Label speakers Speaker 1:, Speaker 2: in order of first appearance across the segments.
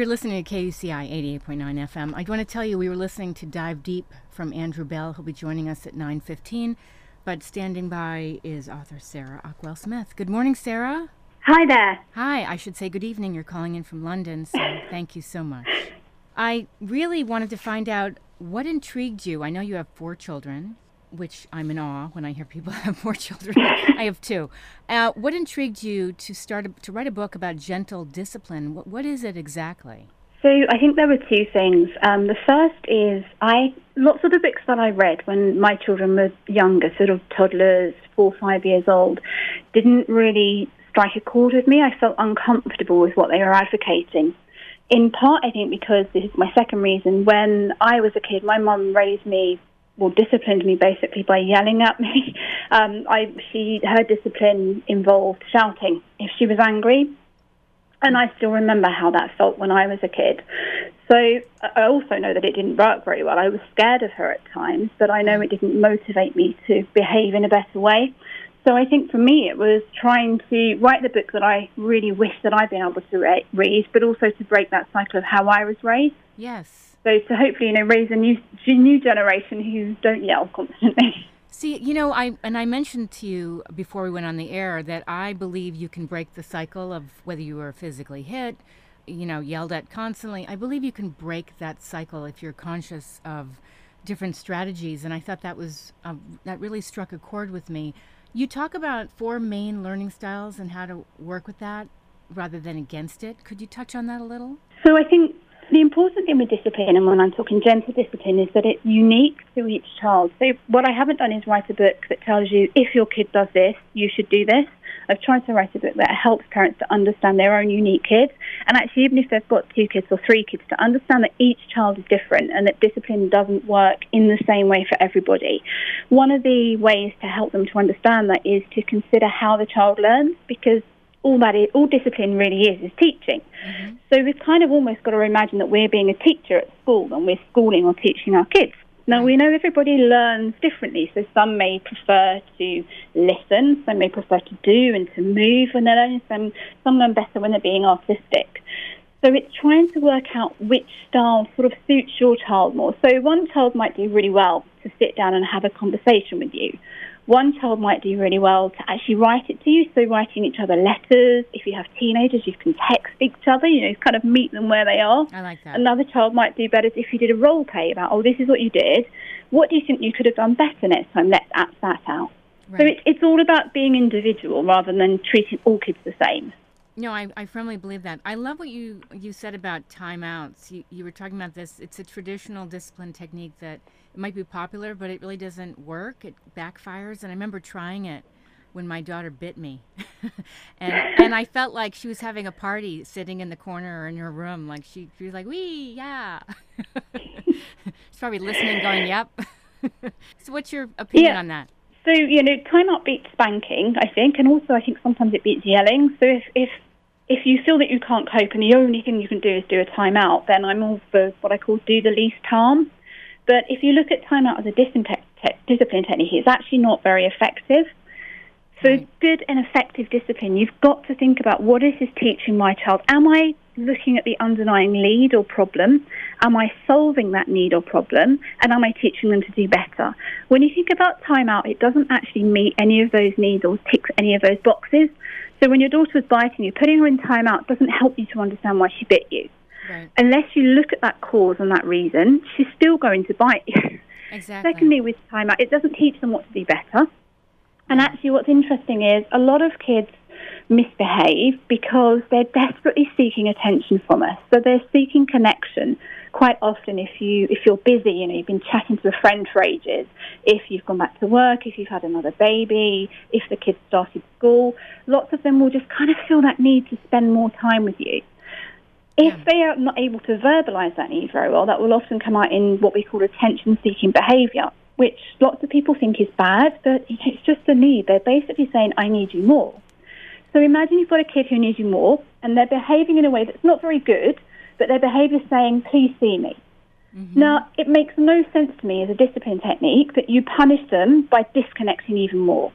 Speaker 1: You're listening to KUCI 88.9 FM. I want to tell you we were listening to Dive Deep from Andrew Bell. He'll be joining us at 9:15. But standing by is author Sarah Ockwell Smith. Good morning, Sarah.
Speaker 2: Hi there.
Speaker 1: Hi, I should say good evening. You're calling in from London, so thank you so much. I really wanted to find out what intrigued you. I know you have four children, which I'm in awe when I hear people have more children. I have two. Uh, what intrigued you to start a, to write a book about gentle discipline? What, what is it exactly?
Speaker 2: So I think there were two things. Um, the first is I lots of the books that I read when my children were younger, sort of toddlers, four five years old, didn't really strike a chord with me. I felt uncomfortable with what they were advocating. In part, I think because this is my second reason. When I was a kid, my mum raised me well, disciplined me basically by yelling at me. Um, I, she, her discipline involved shouting if she was angry, and I still remember how that felt when I was a kid. So I also know that it didn't work very well. I was scared of her at times, but I know it didn't motivate me to behave in a better way. So I think for me, it was trying to write the book that I really wish that I'd been able to read, but also to break that cycle of how I was raised.
Speaker 1: Yes.
Speaker 2: So to hopefully, you know, raise a new new generation who don't yell constantly.
Speaker 1: See, you know, I and I mentioned to you before we went on the air that I believe you can break the cycle of whether you were physically hit, you know, yelled at constantly. I believe you can break that cycle if you're conscious of different strategies, and I thought that was uh, that really struck a chord with me. You talk about four main learning styles and how to work with that rather than against it. Could you touch on that a little?
Speaker 2: So I think the important thing with discipline, and when I'm talking gentle discipline, is that it's unique to each child. So what I haven't done is write a book that tells you if your kid does this, you should do this. I've tried to write a book that helps parents to understand their own unique kids, and actually, even if they've got two kids or three kids, to understand that each child is different and that discipline doesn't work in the same way for everybody. One of the ways to help them to understand that is to consider how the child learns, because all that is, all discipline really is, is teaching. Mm-hmm. So we've kind of almost got to imagine that we're being a teacher at school and we're schooling or teaching our kids. Now we know everybody learns differently, so some may prefer to listen, some may prefer to do and to move when they're learning, some, some learn better when they're being artistic. So it's trying to work out which style sort of suits your child more. So one child might do really well to sit down and have a conversation with you. One child might do really well to actually write it to you, so writing each other letters. If you have teenagers, you can text each other, you know, kind of meet them where they are.
Speaker 1: I like that.
Speaker 2: Another child might do better if you did a role play about, oh, this is what you did. What do you think you could have done better next time? Let's act that out. Right. So it's, it's all about being individual rather than treating all kids the same.
Speaker 1: No, I, I firmly believe that. I love what you you said about timeouts. You, you were talking about this. It's a traditional discipline technique that it might be popular, but it really doesn't work. It backfires. And I remember trying it when my daughter bit me, and and I felt like she was having a party sitting in the corner or in her room. Like she she was like, "Wee, yeah." She's probably listening, going, "Yep." so, what's your opinion
Speaker 2: yeah.
Speaker 1: on that?
Speaker 2: So, you know, timeout beats spanking, I think, and also I think sometimes it beats yelling. So if, if if you feel that you can't cope and the only thing you can do is do a timeout, then I'm all for what I call do the least harm. But if you look at timeout as a discipline, technique, it's actually not very effective. Right. good and effective discipline, you've got to think about what is this teaching my child? Am I looking at the underlying lead or problem? Am I solving that need or problem? And am I teaching them to do better? When you think about timeout, it doesn't actually meet any of those needs or ticks any of those boxes. So when your daughter was biting you, putting her in timeout doesn't help you to understand why she bit you. Right. Unless you look at that cause and that reason, she's still going to bite you.
Speaker 1: Exactly.
Speaker 2: Secondly, with timeout, it doesn't teach them what to do better. And actually, what's interesting is a lot of kids misbehave because they're desperately seeking attention from us. So they're seeking connection. Quite often, if you if you're busy, you know, you've been chatting to a friend for ages. If you've gone back to work, if you've had another baby, if the kids started school, lots of them will just kind of feel that need to spend more time with you. If yeah. they are not able to verbalize that need very well, that will often come out in what we call attention-seeking behavior, which lots of people think is bad, but it's just a need. They're basically saying, "I need you more." So imagine you've got a kid who needs you more, and they're behaving in a way that's not very good, but their behaviour is saying, please see me. Mm-hmm. Now, it makes no sense to me as a discipline technique that you punish them by disconnecting even more.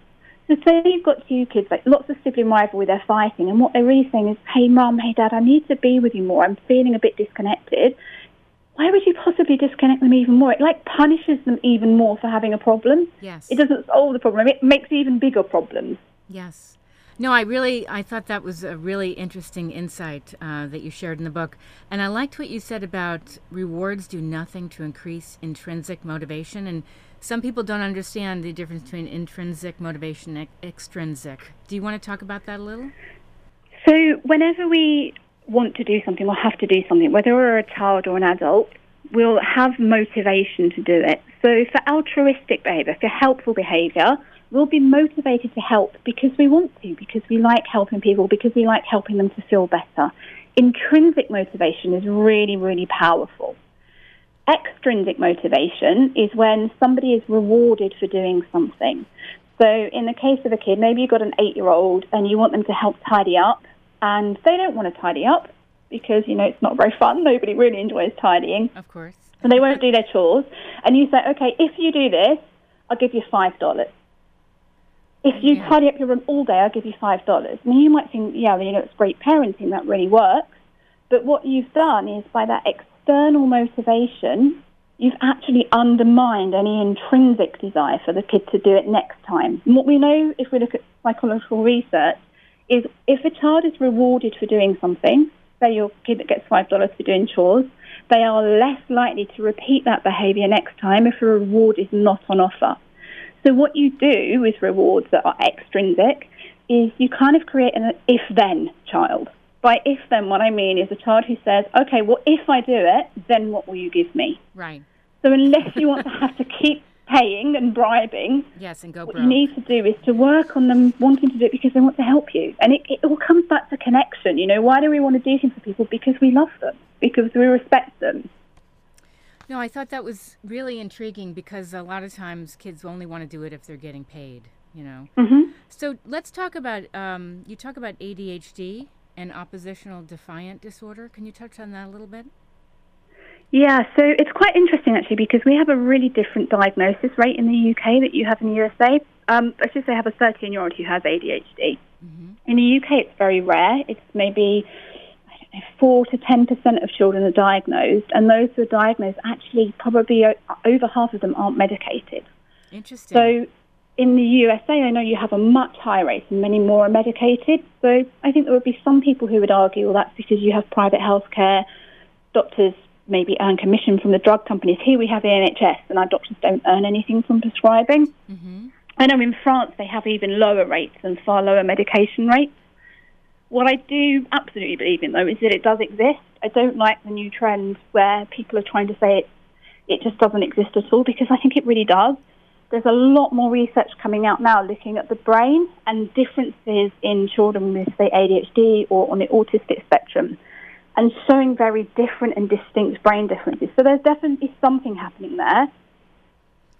Speaker 2: So say you've got two kids, like lots of sibling rivalry, they're fighting, and what they're really saying is, hey mum, hey dad, I need to be with you more. I'm feeling a bit disconnected. Why would you possibly disconnect them even more? It like punishes them even more for having a problem.
Speaker 1: Yes.
Speaker 2: It doesn't solve the problem. It makes even bigger problems.
Speaker 1: Yes. No, I really, I thought that was a really interesting insight uh, that you shared in the book. And I liked what you said about rewards do nothing to increase intrinsic motivation. And some people don't understand the difference between intrinsic motivation and extrinsic. Do you want to talk about that a little?
Speaker 2: So, whenever we want to do something or have to do something, whether we're a child or an adult, we'll have motivation to do it. So, for altruistic behavior, for helpful behavior, we'll be motivated to help because we want to, because we like helping people, because we like helping them to feel better. Intrinsic motivation is really, really powerful. Extrinsic motivation is when somebody is rewarded for doing something. So, in the case of a kid, maybe you've got an eight year old and you want them to help tidy up, and they don't want to tidy up because, you know, it's not very fun. Nobody really enjoys tidying.
Speaker 1: Of course.
Speaker 2: So, they won't do their chores. And you say, okay, if you do this, I'll give you $5. If you
Speaker 1: Yeah.
Speaker 2: tidy up your room all day, I'll give you $5. Now, you might think, yeah, you know, it's great parenting, that really works. But what you've done is by that external motivation, you've actually undermined any intrinsic desire for the kid to do it next time. And what we know, if we look at psychological research, is if a child is rewarded for doing something, say your kid that gets $5 for doing chores, they are less likely to repeat that behaviour next time if a reward is not on offer. So what you do with rewards that are extrinsic is you kind of create an if-then child. By if-then, what I mean is a child who says, okay, well, if I do it, then what will you give me?
Speaker 1: Right.
Speaker 2: So unless you want to have to keep paying and bribing,
Speaker 1: Yes, and go
Speaker 2: what
Speaker 1: broke.
Speaker 2: you need to do is to work on them wanting to do it because they want to help you. And it, it all comes back to connection. You know, why do we want to do things for people? Because we love them, because we respect them.
Speaker 1: No, I thought that was really intriguing because a lot of times kids only want to do it if they're getting paid, you know.
Speaker 2: hmm
Speaker 1: So let's talk about um, you talk about ADHD and oppositional defiant disorder. Can you touch on that a little bit?
Speaker 2: Yeah, so it's quite interesting actually because we have a really different diagnosis rate in the UK that you have in the USA. Um, I should say I have a 13 year old who has ADHD. In the UK, it's very rare. It's maybe I don't know, four to 10 percent of children are diagnosed, and those who are diagnosed actually probably over half of them aren't medicated.
Speaker 1: Interesting.
Speaker 2: So in the USA, I know you have a much higher rate and many more are medicated. So I think there would be some people who would argue, well, that's because you have private health care. Doctors maybe earn commission from the drug companies. Here we have the NHS, and our doctors don't earn anything from prescribing.
Speaker 1: hmm
Speaker 2: I know in France they have even lower rates and far lower medication rates. What I do absolutely believe in, though, is that it does exist. I don't like the new trend where people are trying to say it, it just doesn't exist at all because I think it really does. There's a lot more research coming out now looking at the brain and differences in children with, say, ADHD or on the autistic spectrum and showing very different and distinct brain differences. So there's definitely something happening there.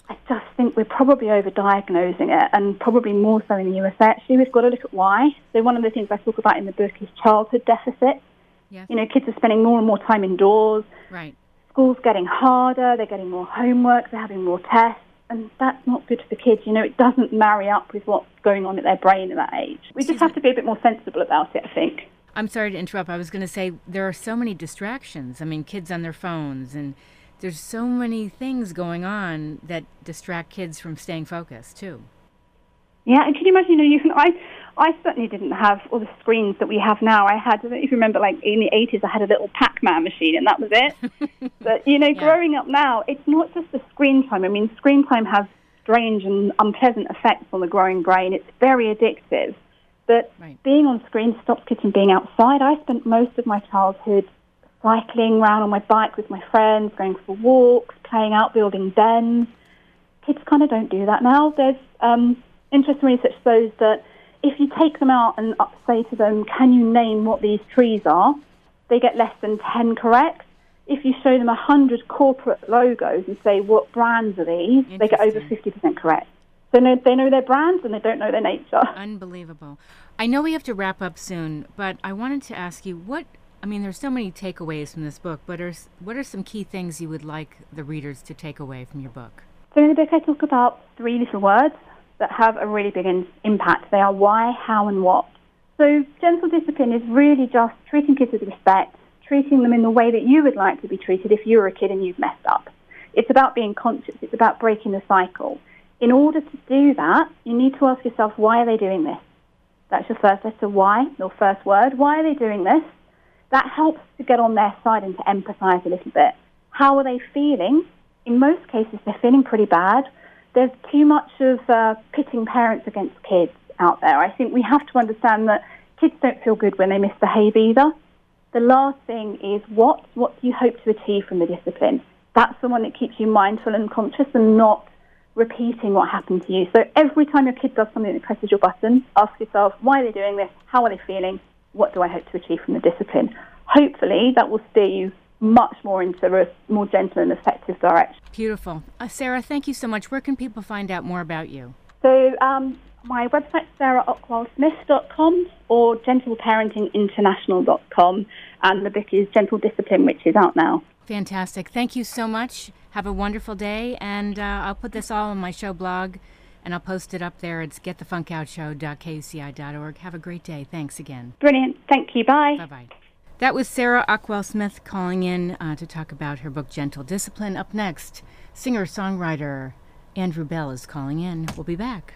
Speaker 2: I just think we're probably overdiagnosing it, and probably more so in the USA. Actually, we've got to look at why. So one of the things I talk about in the book is childhood deficit.
Speaker 1: Yes.
Speaker 2: You know, kids are spending more and more time indoors.
Speaker 1: Right.
Speaker 2: School's getting harder. They're getting more homework. They're having more tests, and that's not good for the kids. You know, it doesn't marry up with what's going on at their brain at that age. We just have
Speaker 1: me.
Speaker 2: to be a bit more sensible about it. I think.
Speaker 1: I'm sorry to interrupt. I was going to say there are so many distractions. I mean, kids on their phones, and there's so many things going on that distract kids from staying focused too.
Speaker 2: Yeah, and can you imagine? You know, you can. I, I certainly didn't have all the screens that we have now. I had, I don't know if you remember, like in the eighties, I had a little Pac-Man machine, and that was it. but you know, growing up now, it's not just the screen time. I mean, screen time has strange and unpleasant effects on the growing brain. It's very addictive. But
Speaker 1: Right.
Speaker 2: being on screen stops kids from being outside. I spent most of my childhood cycling around on my bike with my friends, going for walks, playing out, building dens kids kind of don't do that now. There's um, interesting research shows that if you take them out and say to them, "Can you name what these trees are?" they get less than ten correct. If you show them a hundred corporate logos and say, "What brands are these?" they get over fifty percent correct. So no, they know their brands and they don't know their nature.
Speaker 1: Unbelievable. I know we have to wrap up soon, but I wanted to ask you what. I mean, there's so many takeaways from this book, but are, what are some key things you would like the readers to take away from your book?
Speaker 2: So in the book, I talk about three little words: that have a really big in- impact. They are why, how, and what. So gentle discipline is really just treating kids with respect, treating them in the way that you would like to be treated if you were a kid and you've messed up. It's about being conscious. It's about breaking the cycle. In order to do that, you need to ask yourself, why are they doing this? That's your first letter, why, your first word. Why are they doing this? That helps to get on their side and to empathize a little bit. How are they feeling? In most cases, they're feeling pretty bad. There's too much of uh, pitting parents against kids out there. I think we have to understand that kids don't feel good when they misbehave either. The last thing is what? What do you hope to achieve from the discipline? That's the one that keeps you mindful and conscious and not repeating what happened to you. So every time your kid does something that presses your button, ask yourself, why are they doing this? How are they feeling? What do I hope to achieve from the discipline? Hopefully that will steer you much more into a more gentle and effective direction.
Speaker 1: Beautiful. Uh, Sarah, thank you so much. Where can people find out more about you?
Speaker 2: So um, my website, sarahockwellsmith.com or gentleparentinginternational.com. And the book is Gentle Discipline, which is out now.
Speaker 1: Fantastic. Thank you so much. Have a wonderful day. And uh, I'll put this all on my show blog and I'll post it up there. It's getthefunkoutshow.kuci.org. Have a great day. Thanks again.
Speaker 2: Brilliant. Thank you. Bye.
Speaker 1: Bye bye. That was Sarah Ockwell Smith calling in uh, to talk about her book Gentle Discipline. Up next, singer songwriter Andrew Bell is calling in. We'll be back.